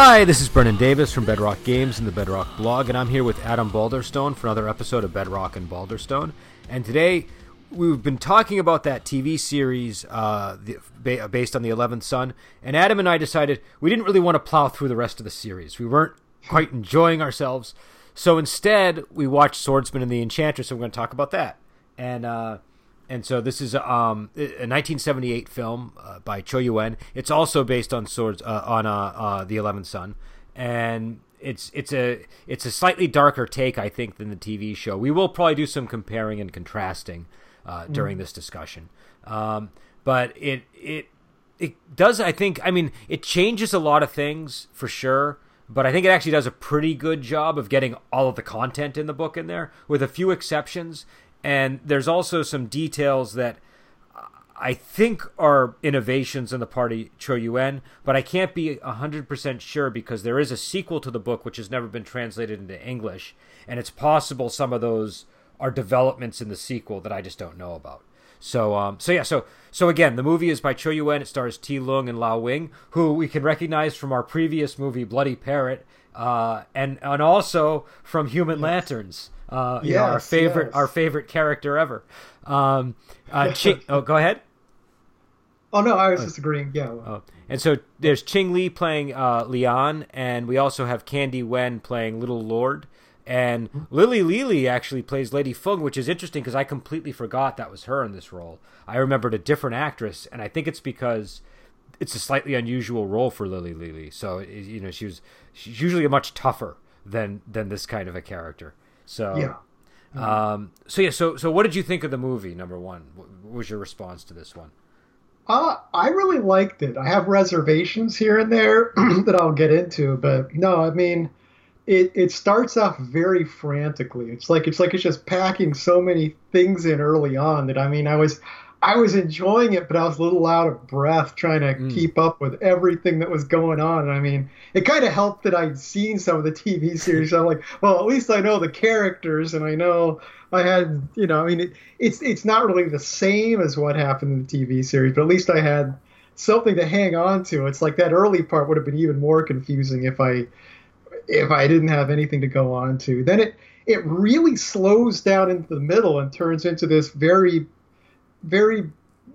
Hi, this is Brennan Davis from Bedrock Games and the Bedrock blog, and I'm here with Adam Balderstone for another episode of Bedrock and Balderstone. And today we've been talking about that TV series uh, the, based on the Eleventh Son, and Adam and I decided we didn't really want to plow through the rest of the series. We weren't quite enjoying ourselves, so instead we watched Swordsman and the Enchantress, and we're going to talk about that. And uh, and so this is um, a 1978 film uh, by Cho Yuen. It's also based on swords uh, on uh, uh, the Eleventh Son, and it's it's a it's a slightly darker take, I think, than the TV show. We will probably do some comparing and contrasting uh, during mm. this discussion, um, but it it it does. I think. I mean, it changes a lot of things for sure. But I think it actually does a pretty good job of getting all of the content in the book in there, with a few exceptions and there's also some details that I think are innovations in the party Cho Yuen, but I can't be 100% sure because there is a sequel to the book which has never been translated into English, and it's possible some of those are developments in the sequel that I just don't know about. So, um, so yeah, so so again, the movie is by Cho Yuen. It stars Ti Lung and Lau Wing, who we can recognize from our previous movie Bloody Parrot, uh, and and also from Human Lanterns. Uh, yes, know, our favorite, yes. our favorite character ever. Um, uh, Ching, oh, go ahead. Oh no, I was oh. just agreeing. Yeah. Oh. And so there's Ching Li playing uh, Lian, and we also have Candy Wen playing Little Lord, and mm-hmm. Lily Lili actually plays Lady Feng, which is interesting because I completely forgot that was her in this role. I remembered a different actress, and I think it's because it's a slightly unusual role for Lily Lili. So you know, she was she's usually a much tougher than than this kind of a character. So yeah. Um, so yeah, so so what did you think of the movie? Number one, what was your response to this one? Uh, I really liked it. I have reservations here and there that I'll get into, but no, I mean, it it starts off very frantically. It's like it's like it's just packing so many things in early on that I mean, I was I was enjoying it, but I was a little out of breath trying to mm. keep up with everything that was going on. I mean, it kind of helped that I'd seen some of the TV series. I'm like, well, at least I know the characters, and I know I had, you know, I mean, it, it's it's not really the same as what happened in the TV series, but at least I had something to hang on to. It's like that early part would have been even more confusing if I if I didn't have anything to go on to. Then it it really slows down into the middle and turns into this very very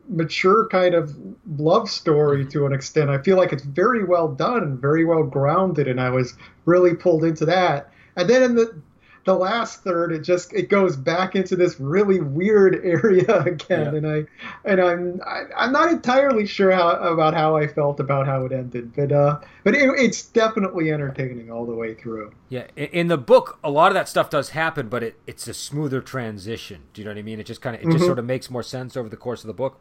mature kind of love story mm-hmm. to an extent. I feel like it's very well done and very well grounded, and I was really pulled into that. And then in the the last third, it just it goes back into this really weird area again, yeah. and I and I'm I, I'm not entirely sure how about how I felt about how it ended, but uh, but it, it's definitely entertaining all the way through. Yeah, in the book, a lot of that stuff does happen, but it, it's a smoother transition. Do you know what I mean? It just kind of it just mm-hmm. sort of makes more sense over the course of the book.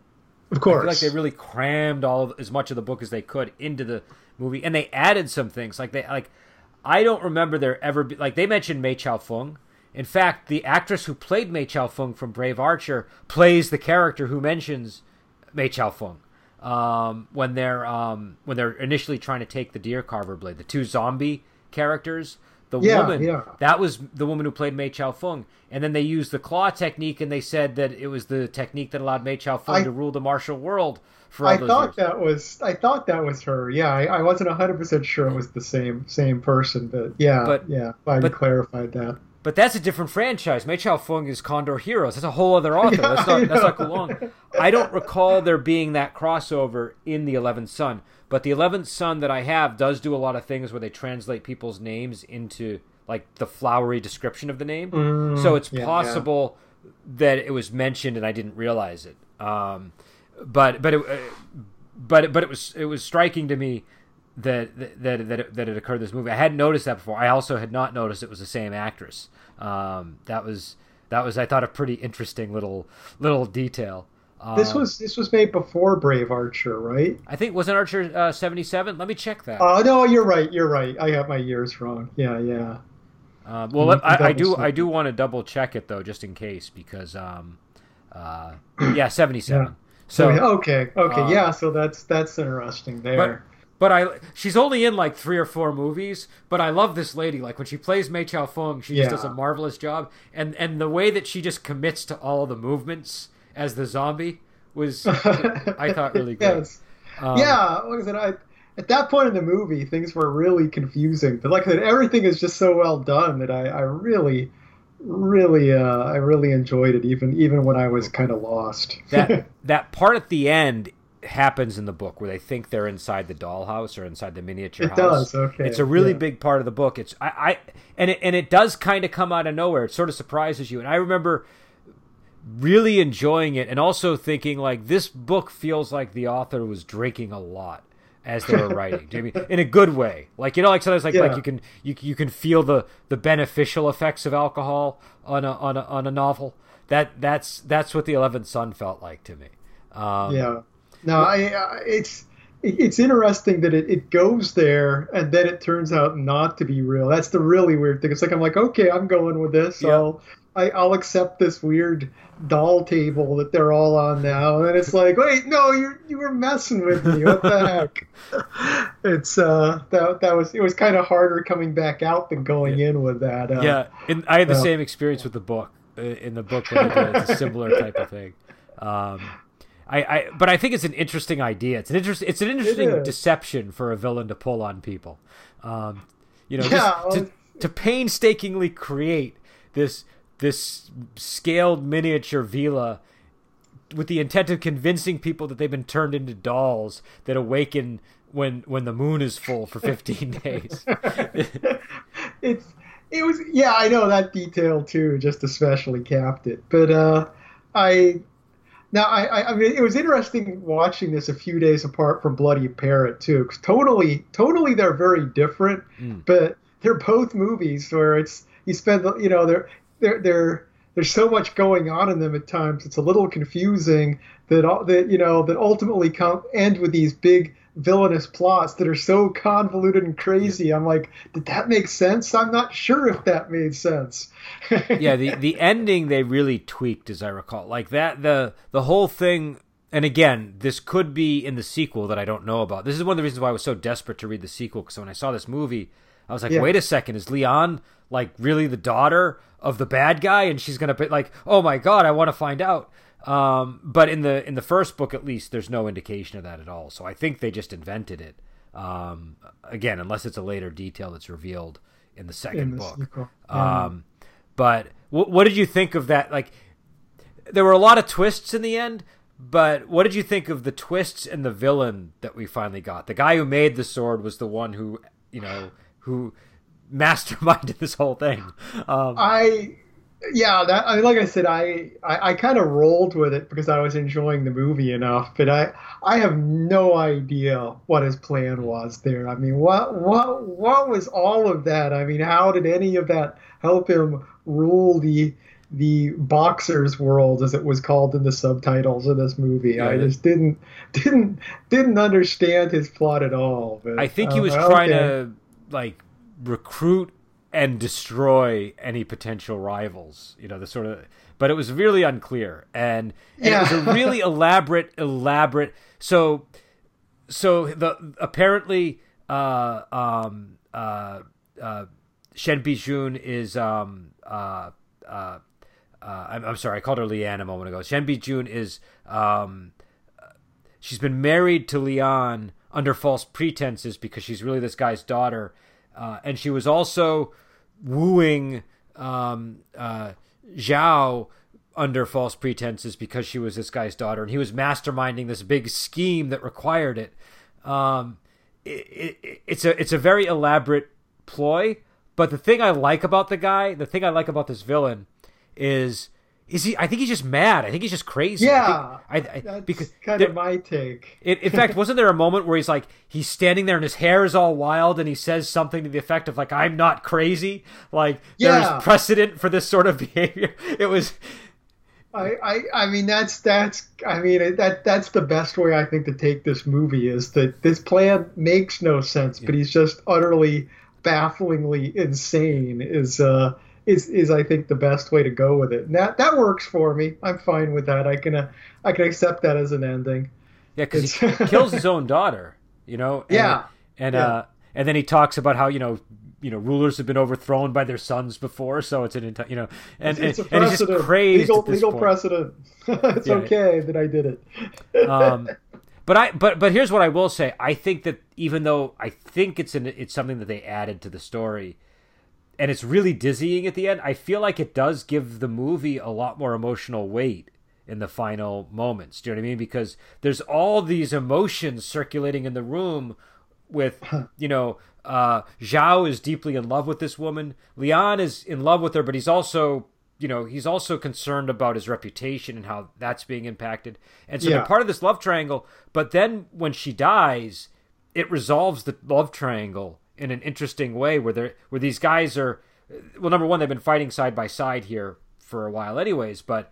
Of course, I feel like they really crammed all of, as much of the book as they could into the movie, and they added some things like they like I don't remember there ever be like they mentioned Mei Chao Fung. In fact, the actress who played Mei Chao Fung from Brave Archer plays the character who mentions Mei Chao Fung um, when they're um, when they're initially trying to take the deer carver blade. The two zombie characters, the yeah, woman yeah. that was the woman who played Mei Chao Fung, and then they used the claw technique, and they said that it was the technique that allowed Mei Chao Fung I, to rule the martial world for I thought years. that was I thought that was her. Yeah, I, I wasn't hundred percent sure it was the same same person, but yeah, but, yeah, I but, clarified that. But that's a different franchise. Mei Chao Fung is Condor Heroes. That's a whole other author. Yeah, that's not that's not Gulong. I don't recall there being that crossover in the Eleventh Son. But the Eleventh Son that I have does do a lot of things where they translate people's names into like the flowery description of the name. Mm, so it's yeah, possible yeah. that it was mentioned and I didn't realize it. Um, but but it, but but it was it was striking to me that that that it, that it occurred in this movie. I hadn't noticed that before. I also had not noticed it was the same actress. Um, that was that was I thought a pretty interesting little little detail. Um, this was this was made before Brave Archer, right? I think wasn't Archer uh, seventy seven. Let me check that. Oh uh, no, you're right. You're right. I have my years wrong. Yeah, yeah. Uh, well, I, I, do I do want to double check it though, just in case, because um, uh, yeah, seventy seven. Yeah. So okay, okay, uh, yeah. So that's that's interesting there. But, but I she's only in like three or four movies, but I love this lady. Like when she plays Mei Chao Fung, she yeah. just does a marvelous job, and and the way that she just commits to all the movements as the zombie was I thought really good. Yes. Um, yeah, like I said, I at that point in the movie, things were really confusing. But like I said, everything is just so well done that I, I really, really, uh, I really enjoyed it, even even when I was kind of lost. that that part at the end happens in the book where they think they're inside the dollhouse or inside the miniature it house. does. Okay, It's a really yeah. big part of the book. It's I, I and it and it does kind of come out of nowhere. It sort of surprises you. And I remember really enjoying it and also thinking like this book feels like the author was drinking a lot as they were writing. Do you know I mean in a good way? Like you know, like sometimes like Yeah. like you can you you can feel the the beneficial effects of alcohol on a on a on a novel. That that's that's what the Eleventh Son felt like to me. Um, yeah. No, I, I it's it's interesting that it, it goes there and then it turns out not to be real. That's the really weird thing. It's like I'm like, okay, I'm going with this. Yeah. I'll I, I'll accept this weird doll table that they're all on now. And it's like, wait, no, you you were messing with me. What the heck? It's uh that that was it was kind of harder coming back out than going in with that. Uh, Yeah, and I had the Yeah. same experience with the book. uh, In the book, it's a similar type of thing. Um, I, I, but I think it's an interesting idea. It's an interest. It's an interesting deception for a villain to pull on people. Um, you know, Yeah, to, to painstakingly create this this scaled miniature villa with the intent of convincing people that they've been turned into dolls that awaken when when the moon is full for 15 days. it's it was yeah i know that detail too just especially capped it but uh i now I, I mean it was interesting watching this a few days apart from bloody parrot too 'cause totally totally they're very different Mm. but they're both movies where it's you spend the- you know they're they're they're there's so much going on in them at times it's a little confusing that all that you know that ultimately come end with these big villainous plots that are so convoluted and crazy i'm like did that make sense i'm not sure if that made sense yeah, the the ending they really tweaked, as I recall. Like that, the the whole thing. And again, this could be in the sequel that I don't know about. This is one of the reasons why I was so desperate to read the sequel. Because when I saw this movie, I was like, Yeah. "Wait a second, is Leon like really the daughter of the bad guy?" And she's gonna be like, "Oh my god, I want to find out." Um, but in the in the first book, at least, there's no indication of that at all. So I think they just invented it. Um, again, unless it's a later detail that's revealed in the second In book. Yeah. Um, but what, what did you think of that? Like, there were a lot of twists in the end, but what did you think of the twists and the villain that we finally got? The guy who made the sword was the one who, you know, who masterminded this whole thing. Um, I, yeah, that I, like I said, I, I, I kind of rolled with it because I was enjoying the movie enough, but I, I have no idea what his plan was there. I mean, what, what, what was all of that? I mean, how did any of that help him rule the, the boxers world, as it was called in the subtitles of this movie? I just didn't, didn't, didn't understand his plot at all. But, I think he was uh, trying okay. to like recruit and destroy any potential rivals. You know, the sort of, but it was really unclear, and, and it was a really elaborate, elaborate. So, so the apparently, uh, um, uh, uh, Shen Bijun is um, uh, uh, uh, I'm, I'm sorry, I called her Leanne a moment ago. Shen Bijun is um, she's been married to Leon under false pretenses because she's really this guy's daughter, uh, and she was also wooing um, uh, Zhao under false pretenses because she was this guy's daughter, and he was masterminding this big scheme that required it. Um, it, it it's a it's a very elaborate ploy, but the thing I like about the guy, the thing I like about this villain, is is he? I think he's just mad. I think he's just crazy. Yeah, I think, I, I, that's because kind there- of my take. in, in fact, wasn't there a moment where he's like he's standing there and his hair is all wild and he says something to the effect of like "I'm not crazy." Like Yeah. there's precedent for this sort of behavior. It was I, I, I mean that's that's I mean that that's the best way I think to take this movie is that this plan makes no sense, but he's just utterly bafflingly insane is uh is is I think the best way to go with it. And that that works for me. I'm fine with that. I can uh, I can accept that as an ending. yeah, because he kills his own daughter. You know. And, Yeah. And Yeah. uh, and then he talks about how you know. You know, rulers have been overthrown by their sons before, so it's an enti- you know, and It's a and, he's just precedent. crazy. legal legal precedent. it's Yeah. okay that I did it. um, but But I but but here's what I will say. I think that even though I think it's an it's something that they added to the story, and it's really dizzying at the end, I feel like it does give the movie a lot more emotional weight in the final moments. Do you know what I mean? Because there's all these emotions circulating in the room with you know uh, Zhao is deeply in love with this woman. Lian is in love with her, but he's also you know he's also concerned about his reputation and how that's being impacted. And so Yeah. they're part of this love triangle. But then when she dies, it resolves the love triangle in an interesting way where they where these guys are well number one they've been fighting side by side here for a while anyways but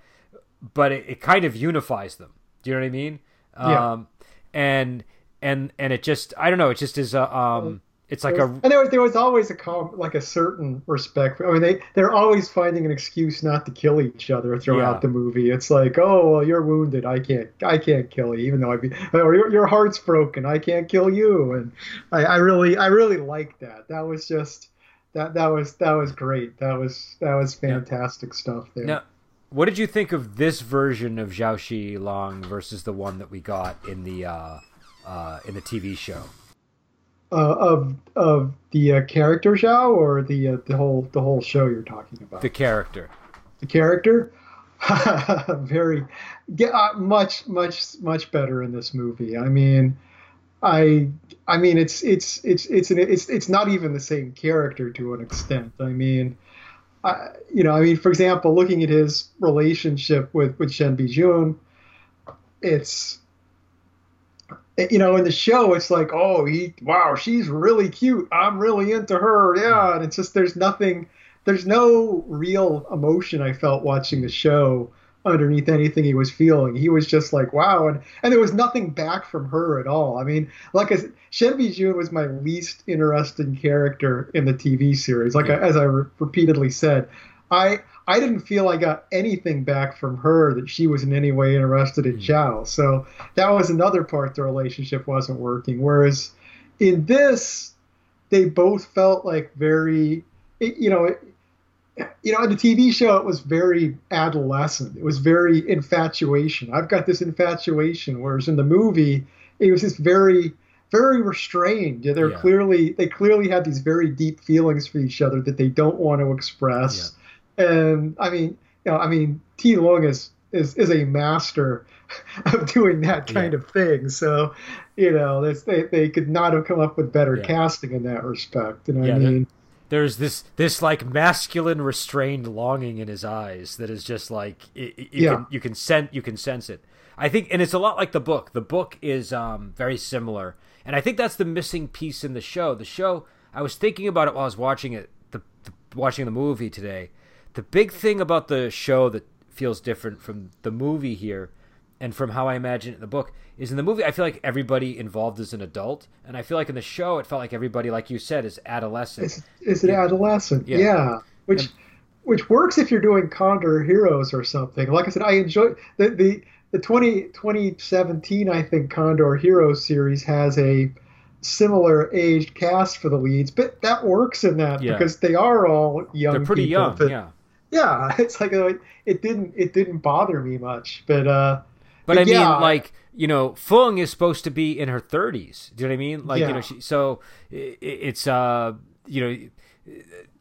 but it, it kind of unifies them do you know what i mean Yeah. um and and and it just i don't know it just is a um it's like a and there was there was always a com- like a certain respect. For, I mean, they they're always finding an excuse not to kill each other throughout Yeah. the movie. It's like, oh well, you're wounded, I can't I can't kill you, even though I be or your, your heart's broken, I can't kill you. And I, I really I really like that. That was just that that was that was great. That was that was fantastic stuff there. now what did you think of this version of Zhao Shi Long versus the one that we got in the uh uh in the TV show Uh, of of the uh, character Zhao or the uh, the whole the whole show you're talking about. the character. The character? Very get uh, much much much better in this movie. I mean i i mean it's it's it's it's an, it's it's not even the same character to an extent. I mean I, you know i mean for example looking at his relationship with with shen bijun it's you know in the show it's like oh he wow she's really cute i'm really into her yeah and it's just there's nothing there's no real emotion I felt watching the show underneath anything he was feeling. He was just like, wow, and and there was nothing back from her at all. I mean, like I said, Shen Jun was my least interesting character in the TV series. Like I, as I re- repeatedly said, I I didn't feel I got anything back from her that she was in any way interested in hmm. Zhao. So that was another part the relationship wasn't working. Whereas in this, they both felt like very, you know, it, you know, in the TV show, it was very adolescent. It was very infatuation. I've got this infatuation, whereas in the movie, it was just very, very restrained. Yeah, They're Yeah. clearly they clearly had these very deep feelings for each other that they don't want to express. And I mean, you know, I mean, Ti Lung is is is a master of doing that kind Yeah. of thing. So, you know, they they could not have come up with better Yeah. casting in that respect. And Yeah, I mean. there's this this like masculine restrained longing in his eyes that is just like it, it- you can you can sense you can sense it. I think, and it's a lot like the book. The book is um, very similar, and I think that's the missing piece in the show. The show, I was thinking about it while I was watching it, the, the watching the movie today. The big thing about the show that feels different from the movie here and from how I imagine it in the book is in the movie I feel like everybody involved is an adult and I feel like in the show it felt like everybody like you said is adolescent. Is, is it Yeah. adolescent? Yeah. Yeah. Which And- which works if you're doing Condor Heroes or something. Like I said, I enjoy the the the 20, 2017 I think Condor Heroes series has a similar aged cast for the leads, but that works in that Yeah. because they are all young. They're pretty young, that- yeah. Yeah. It's like uh, it didn't it didn't bother me much, but uh, But I mean, yeah. like you know, Fung is supposed to be in her thirties. Do you know what I mean? Like you know, she, so i- i it's uh, you know,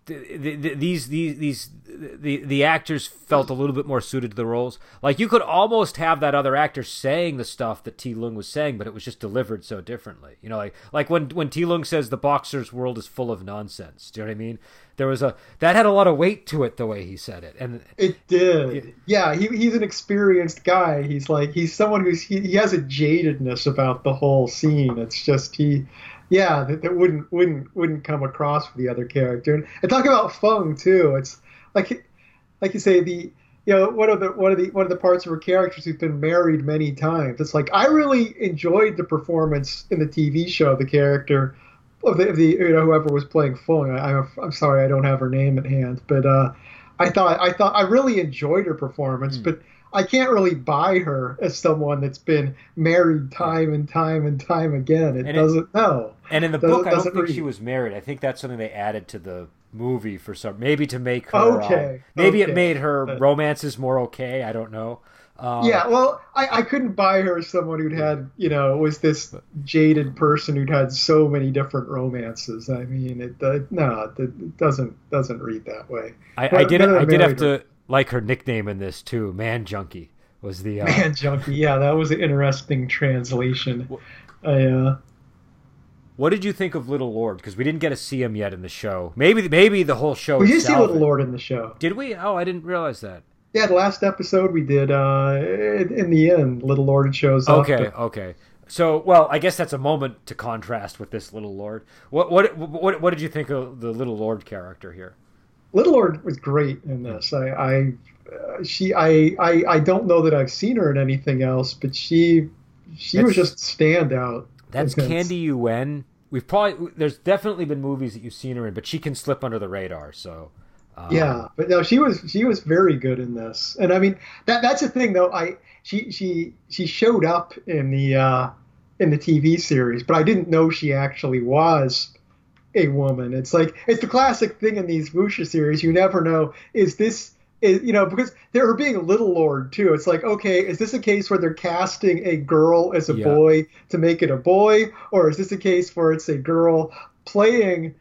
the, the, these these these the the actors felt a little bit more suited to the roles. Like you could almost have that other actor saying the stuff that Ti Lung was saying, but it was just delivered so differently. You know, like like when when Ti Lung says the boxer's world is full of nonsense. Do you know what I mean? There was a that had a lot of weight to it the way he said it, and It did. Yeah, he, he's an experienced guy. He's like he's someone who's he, he has a jadedness about the whole scene. It's just he, yeah, that, that wouldn't wouldn't wouldn't come across for the other character. And, and talk about Fung too. It's like like you say the you know one of the one of the one of the parts of her characters who's been married many times. It's like I really enjoyed the performance in the TV show. The character of the, of the you know whoever was playing Fung. I, I'm I'm sorry I don't have her name at hand, but uh, I thought I thought I really enjoyed her performance, Hmm. but I can't really buy her as someone that's been married time and time and time again. It And doesn't no. And in the Doesn't- book, I don't think read. she was married. I think that's something they added to the movie for some, maybe to make her. Okay, um, maybe it made her But- romances more okay. I don't know. Um, yeah, well, I, I couldn't buy her as someone who'd had, you know, was this jaded person who'd had so many different romances. I mean, it uh, no, it doesn't doesn't read that way. I, I did I did have to like her nickname in this too. Man Junkie was the uh... Man Junkie. Yeah, that was an interesting translation. I uh, what did you think of Little Lord? Because we didn't get to see him yet in the show. Maybe maybe the whole show. We did see Little Lord in the show. Did we? Oh, I didn't realize that. Yeah, the last episode we did. Uh, in the end, Little Lord shows up. Okay, okay. So, well, I guess that's a moment to contrast with this Little Lord. What what what what did you think of the Little Lord character here? Little Lord was great in this. I, I uh, she I, I I don't know that I've seen her in anything else, but she she that's, was just standout. That's Candy Yuen we've probably there's definitely been movies that you've seen her in, but she can slip under the radar. So um, yeah, but no, she was she was very good in this, and I mean that that's the thing though. I she she she showed up in the uh, in the TV series, but I didn't know she actually was a woman. It's like it's the classic thing in these wuxia series. You never know is this is, you know, because they're being a little lord too. It's like, okay, is this a case where they're casting a girl as a yeah. boy to make it a boy, or is this a case where it's a girl playing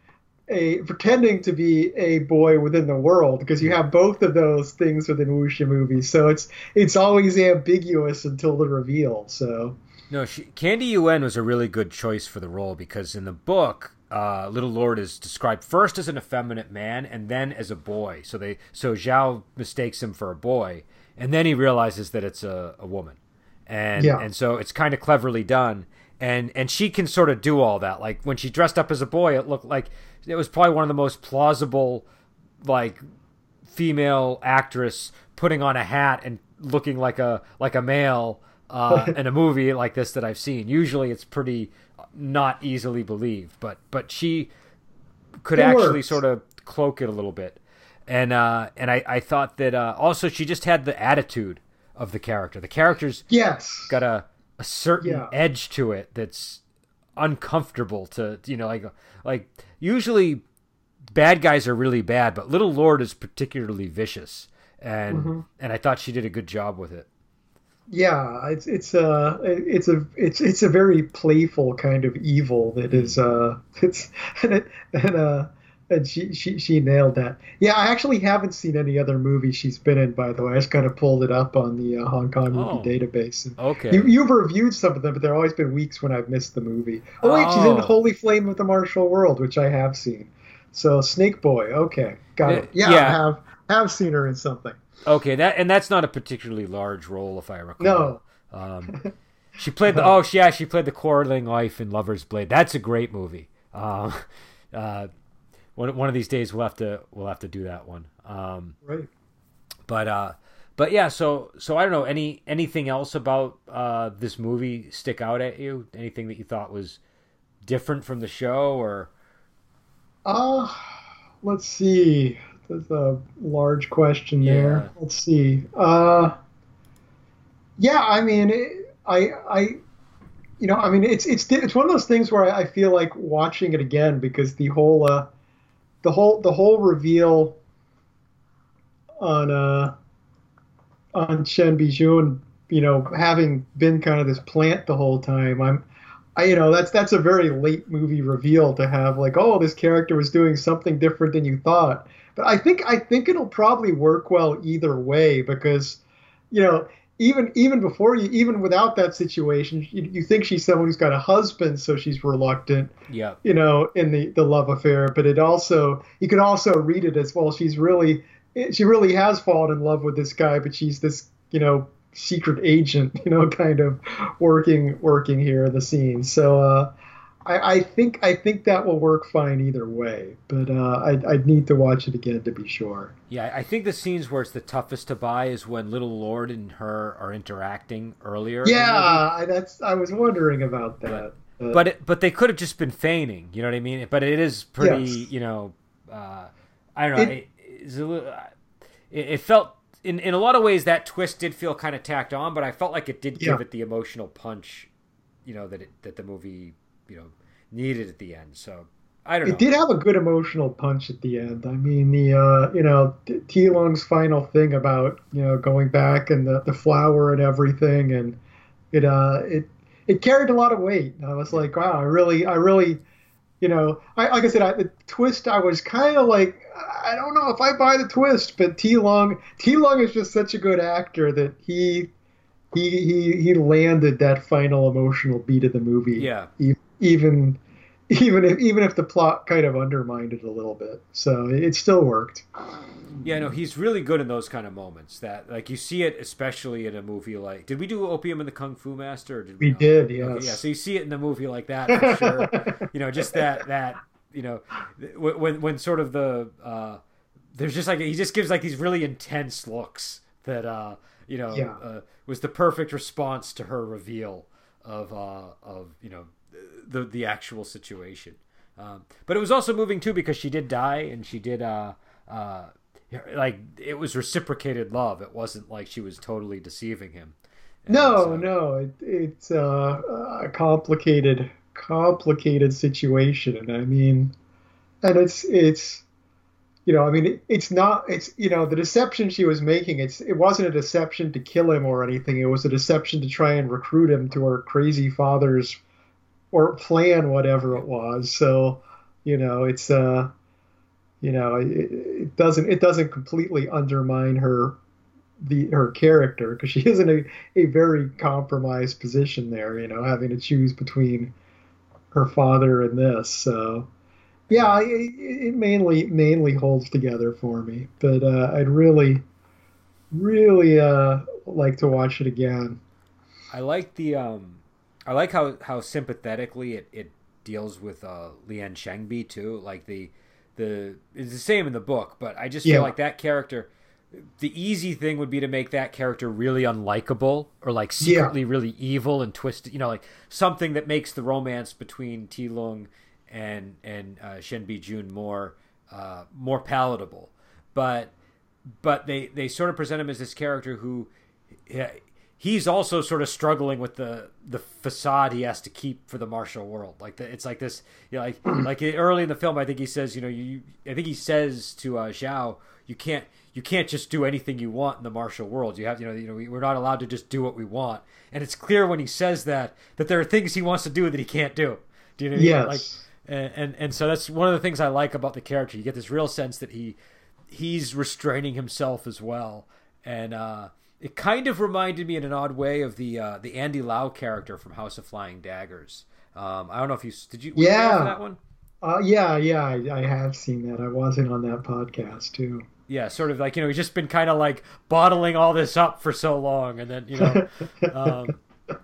a pretending to be a boy within the world? Because you have both of those things within wuxia movies, so it's it's always ambiguous until the reveal. So. No, she, Candy Yuen was a really good choice for the role because in the book, uh, Little Lord is described first as an effeminate man and then as a boy. So they so Zhao mistakes him for a boy, and then he realizes that it's a, a woman, and yeah. and so it's kind of cleverly done. And and she can sort of do all that. Like when she dressed up as a boy, it looked like it was probably one of the most plausible, like female actress putting on a hat and looking like a like a male uh, in a movie like this that I've seen. Usually, it's pretty not easily believed, but but she could it actually works. sort of cloak it a little bit, and uh, and I, I thought that uh, also she just had the attitude of the character. The character's yes got a a certain yeah. edge to it that's uncomfortable to you know like like usually bad guys are really bad, but Little Lord is particularly vicious, and mm-hmm. and I thought she did a good job with it yeah, it's it's a uh, it's a it's it's a very playful kind of evil that is uh it's and and uh and she she she nailed that. Yeah, I actually haven't seen any other movie she's been in. By the way, I just kind of pulled it up on the uh, Hong Kong movie oh, database. And okay, you, have reviewed some of them, but there have always been weeks when I've missed the movie. Oh wait, oh. she's in oh. Holy Flame of the Martial World, which I have seen. So Snake Boy, okay, got it. Yeah, yeah. I have have seen her in something. Okay, that and that's not a particularly large role, if I recall. No. Um, she played the oh yeah she played the quarreling wife in Lover's Blade. That's a great movie. Um, uh, one one of these days we'll have to we'll have to do that one. Um, right. But uh, but yeah. So so I don't know any anything else about uh, this movie stick out at you? Anything that you thought was different from the show or? Uh, let's see. That's a large question yeah. there. Let's see. Uh, yeah, I mean, it, I, I, you know, I mean, it's it's it's one of those things where I, feel like watching it again because the whole, uh, the whole the whole reveal on uh, on Shen Bijun, you know, having been kind of this plant the whole time, I'm. I, you know that's that's a very late movie reveal to have like oh this character was doing something different than you thought but I think I think it'll probably work well either way because, you know, even even before you even without that situation, you, you think she's someone who's got a husband, so she's reluctant. Yeah. You know, in the the love affair, but it also you could also read it as well. She's really she really has fallen in love with this guy, but she's this you know secret agent, you know, kind of working working here in the scene. So uh, I, I, think I think that will work fine either way, but uh, I'd, I'd, need to watch it again to be sure. Yeah, I think the scenes where it's the toughest to buy is when Little Lord and her are interacting earlier. Yeah, that's I was wondering about that. But but, it, but they could have just been feigning. You know what I mean? But it is pretty. Yes. You know, uh, I don't know. It, it, little, it, felt in in a lot of ways that twist did feel kind of tacked on, but I felt like it did give it the emotional punch. You know that it, that the movie you know needed at the end. So I don't know. It did have a good emotional punch at the end. I mean, the uh, you know Ti Lung's final thing about you know going back and the, the flower and everything, and it uh it it carried a lot of weight. I was like, wow, I really I really you know I like I said I, the twist I was kind of like I don't know if I buy the twist, but Ti Lung Ti Lung is just such a good actor that he he he he landed that final emotional beat of the movie. Yeah. Even even if even if the plot kind of undermined it a little bit. So it still worked. Yeah, no, he's really good in those kind of moments. That like you see it, especially in a movie like. Did we do Opium and the Kung Fu Master? did we, we did, yes. Okay, yeah, so you see it in the movie like that for sure. you know, just that that you know when when sort of the uh, there's just like he just gives like these really intense looks that uh you know yeah. uh, was the perfect response to her reveal of uh of you know the the actual situation. Um, but it was also moving too because she did die and she did uh, uh, like it was reciprocated love. It wasn't like she was totally deceiving him. And no, so, no, it, it's uh, a complicated, complicated situation, and I mean, and it's it's you know, I mean, it, it's not, it's, you know, the deception she was making, it's, it wasn't a deception to kill him or anything. It was a deception to try and recruit him to her crazy father's or plan whatever it was. So, you know, it's uh, you know, it, it doesn't it doesn't completely undermine her the her character because she is in a, a very compromised position there. You know, having to choose between her father and this. So, yeah, it, it mainly mainly holds together for me. But uh, I'd really, really uh, like to watch it again. I like the um I like how how sympathetically it, it deals with uh, Lian Shengbi too. Like the the it's the same in the book, but I just feel like that character. The easy thing would be to make that character really unlikable or like secretly yeah. really evil and twisted. You know, like something that makes the romance between Ti Lung and and uh, Shen Bi Jun more uh, more palatable. But but they they sort of present him as this character who he's also sort of struggling with the the facade he has to keep for the martial world. Like the, it's like this, you know, like like early in the film, I think he says, you know, you I think he says to uh, Zhao, you can't you can't just do anything you want in the martial world. You have, you know, you know, we're not allowed to just do what we want. And it's clear when he says that that there are things he wants to do that he can't do. Do you know? Yes. Like, and, and and so that's one of the things I like about the character. You get this real sense that he he's restraining himself as well, and uh, it kind of reminded me in an odd way of the uh, the Andy Lau character from House of Flying Daggers. Um, I don't know if you did you yeah that one. Uh, yeah, yeah, I, I, have seen that. I wasn't on that podcast too. Yeah, sort of like you know he's just been kind of like bottling all this up for so long, and then you know. um,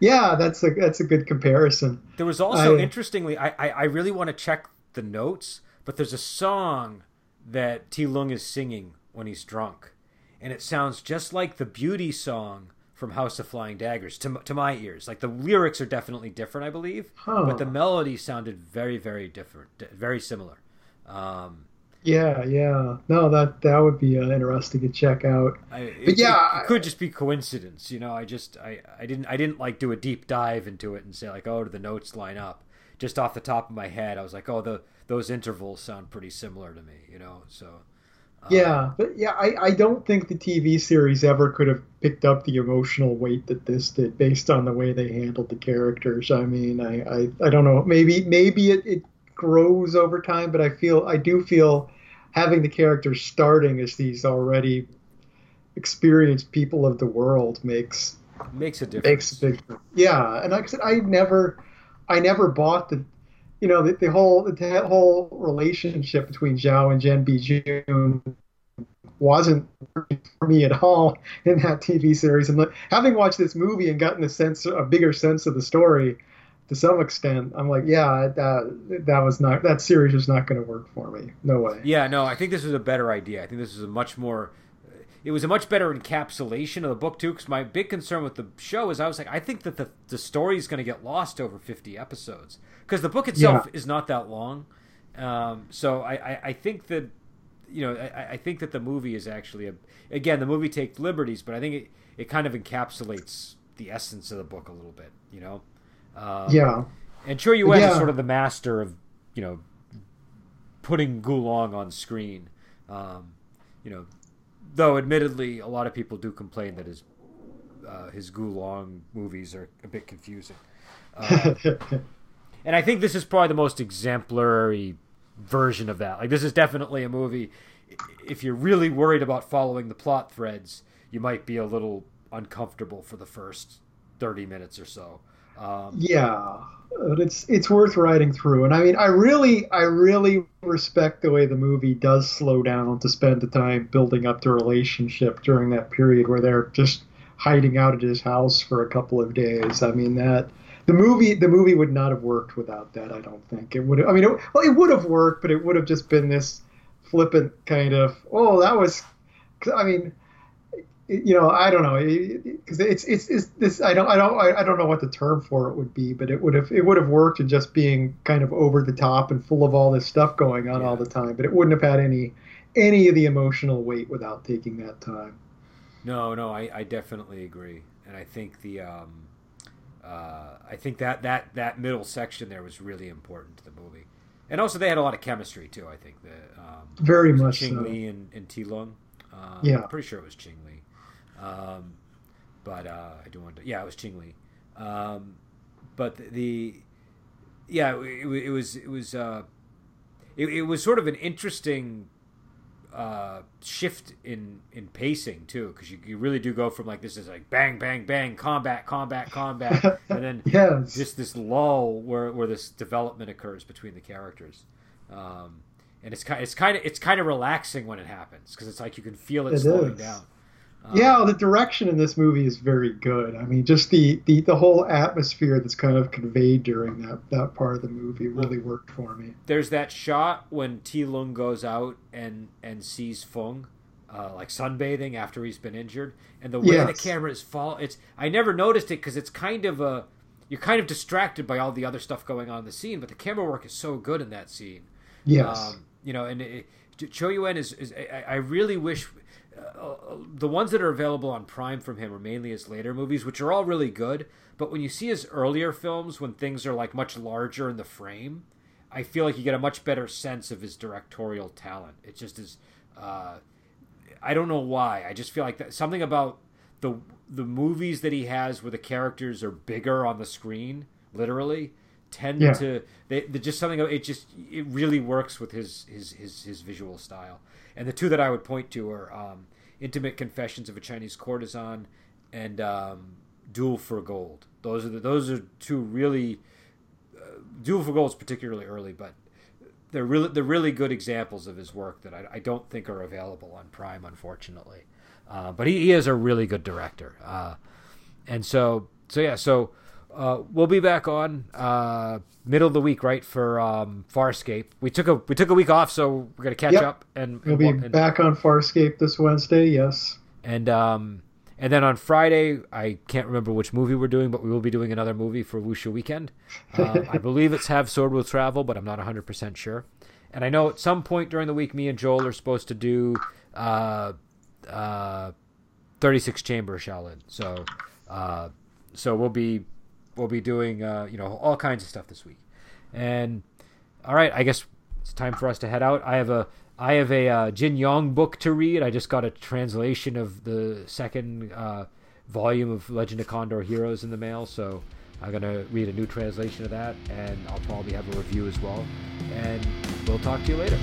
yeah, that's a that's a good comparison. There was also I, interestingly, I, I I really want to check the notes, but there's a song that Ti Lung is singing when he's drunk and it sounds just like the Beauty song from House of Flying Daggers to to my ears. Like the lyrics are definitely different, I believe, huh. but the melody sounded very very different, very similar. Um, yeah, yeah. No, that that would be uh, interesting to check out. I, but it, yeah, it, it, could just be coincidence. You know, I just I, I didn't I didn't like do a deep dive into it and say like, oh, do the notes line up? Just off the top of my head, I was like, oh, the those intervals sound pretty similar to me. You know, so yeah, um, but yeah, I, I don't think the TV series ever could have picked up the emotional weight that this did based on the way they handled the characters. I mean, I, I, I don't know. Maybe maybe it, it grows over time, but I feel I do feel having the characters starting as these already experienced people of the world makes makes a difference. Makes a big yeah. And like I said, I never I never bought the you know, the, the whole the whole relationship between Zhao and Shen Bijun wasn't for me at all in that TV series. And having watched this movie and gotten a sense, a bigger sense of the story, to some extent, I'm like, yeah, that that was not that series was not going to work for me. No way. Yeah, no, I think this is a better idea. I think this is a much more. It was a much better encapsulation of the book too. Because my big concern with the show is, I was like, I think that the the story is going to get lost over 50 episodes because the book itself yeah. is not that long. Um, so I, I, I, think that you know I, I, think that the movie is actually a again the movie takes liberties, but I think it, it kind of encapsulates the essence of the book a little bit. You know. Um, yeah. And Chou Yuen Yeah. is sort of the master of you know putting Gulong on screen. Um, you know, though admittedly, a lot of people do complain that his uh, his Gulong movies are a bit confusing. Uh, and I think this is probably the most exemplary version of that. Like this is definitely a movie. If you're really worried about following the plot threads, you might be a little uncomfortable for the first thirty minutes or so. Um, Yeah, it's it's worth riding through. And I mean, I really I really respect the way the movie does slow down to spend the time building up the relationship during that period where they're just hiding out at his house for a couple of days. I mean that the movie the movie would not have worked without that. I don't think it would. Have, I mean, it, well, it would have worked, but it would have just been this flippant kind of oh that was. I mean, you know, I don't know, because it's, it's it's this. I don't I don't I don't know what the term for it would be, but it would have it would have worked in just being kind of over the top and full of all this stuff going on Yeah. all the time. But it wouldn't have had any any of the emotional weight without taking that time. No, no, I, I definitely agree, and I think the um, uh, I think that, that that middle section there was really important to the movie, and also they had a lot of chemistry too. I think the um, Very much Ching so. Li and, and Ti Lung. Um, Yeah. I'm pretty sure it was Ching Li, um, but uh, I do want to. Yeah, it was Ching um, but the, the yeah, it, it, it was it was uh, it, it was sort of an interesting uh, shift in in pacing too, because you, you really do go from like this is like bang bang bang combat combat combat, and then Yes. just this lull where where this development occurs between the characters, um, and it's kind it's kind of it's kind of relaxing when it happens because it's like you can feel it, It slowing is. down. Um, yeah, the direction in this movie is very good. I mean, just the, the, the whole atmosphere that's kind of conveyed during that, that part of the movie really worked for me. there's that shot when Ti Lung goes out and and sees Fung, uh, like sunbathing after he's been injured, and the way the camera is fall. It's I never noticed it because it's kind of a you're kind of distracted by all the other stuff going on in the scene, but the camera work is so good in that scene. Yes. Um, you know, and it, Cho Yuen is, is I, I really wish uh, the ones that are available on Prime from him are mainly his later movies, which are all really good. But when you see his earlier films, when things are like much larger in the frame, I feel like you get a much better sense of his directorial talent. It just is. Uh, I don't know why. I just feel like that something about the the movies that he has where the characters are bigger on the screen, literally, tend Yeah. to they they just something it just it really works with his his his his visual style. And the two that I would point to are um, Intimate Confessions of a Chinese Courtesan and um, Duel for Gold. Those are the, those are two really uh, Duel for Gold is particularly early, but they're really they're really good examples of his work that I, I don't think are available on Prime, unfortunately. Uh, but he, he is a really good director, uh, and so so yeah, so uh, we'll be back on uh, middle of the week, right for um, Farscape. We took a we took a week off, so we're gonna catch Yep. up and We'll be and, back on Farscape this Wednesday, yes. and um and then on Friday, I can't remember which movie we're doing, but we will be doing another movie for Wuxia Weekend. Uh, I believe it's Have Sword Will Travel, but I'm not 100% sure. And I know at some point during the week, me and Joel are supposed to do uh, uh, 36 Chamber Shaolin. So, uh, so we'll be we'll be doing uh, you know all kinds of stuff this week. And all right, I guess it's time for us to head out. I have a I have a uh, Jin Yong book to read. I just got a translation of the second uh, volume of Legend of Condor Heroes in the mail, so I'm gonna read a new translation of that, and I'll probably have a review as well. And we'll talk to you later.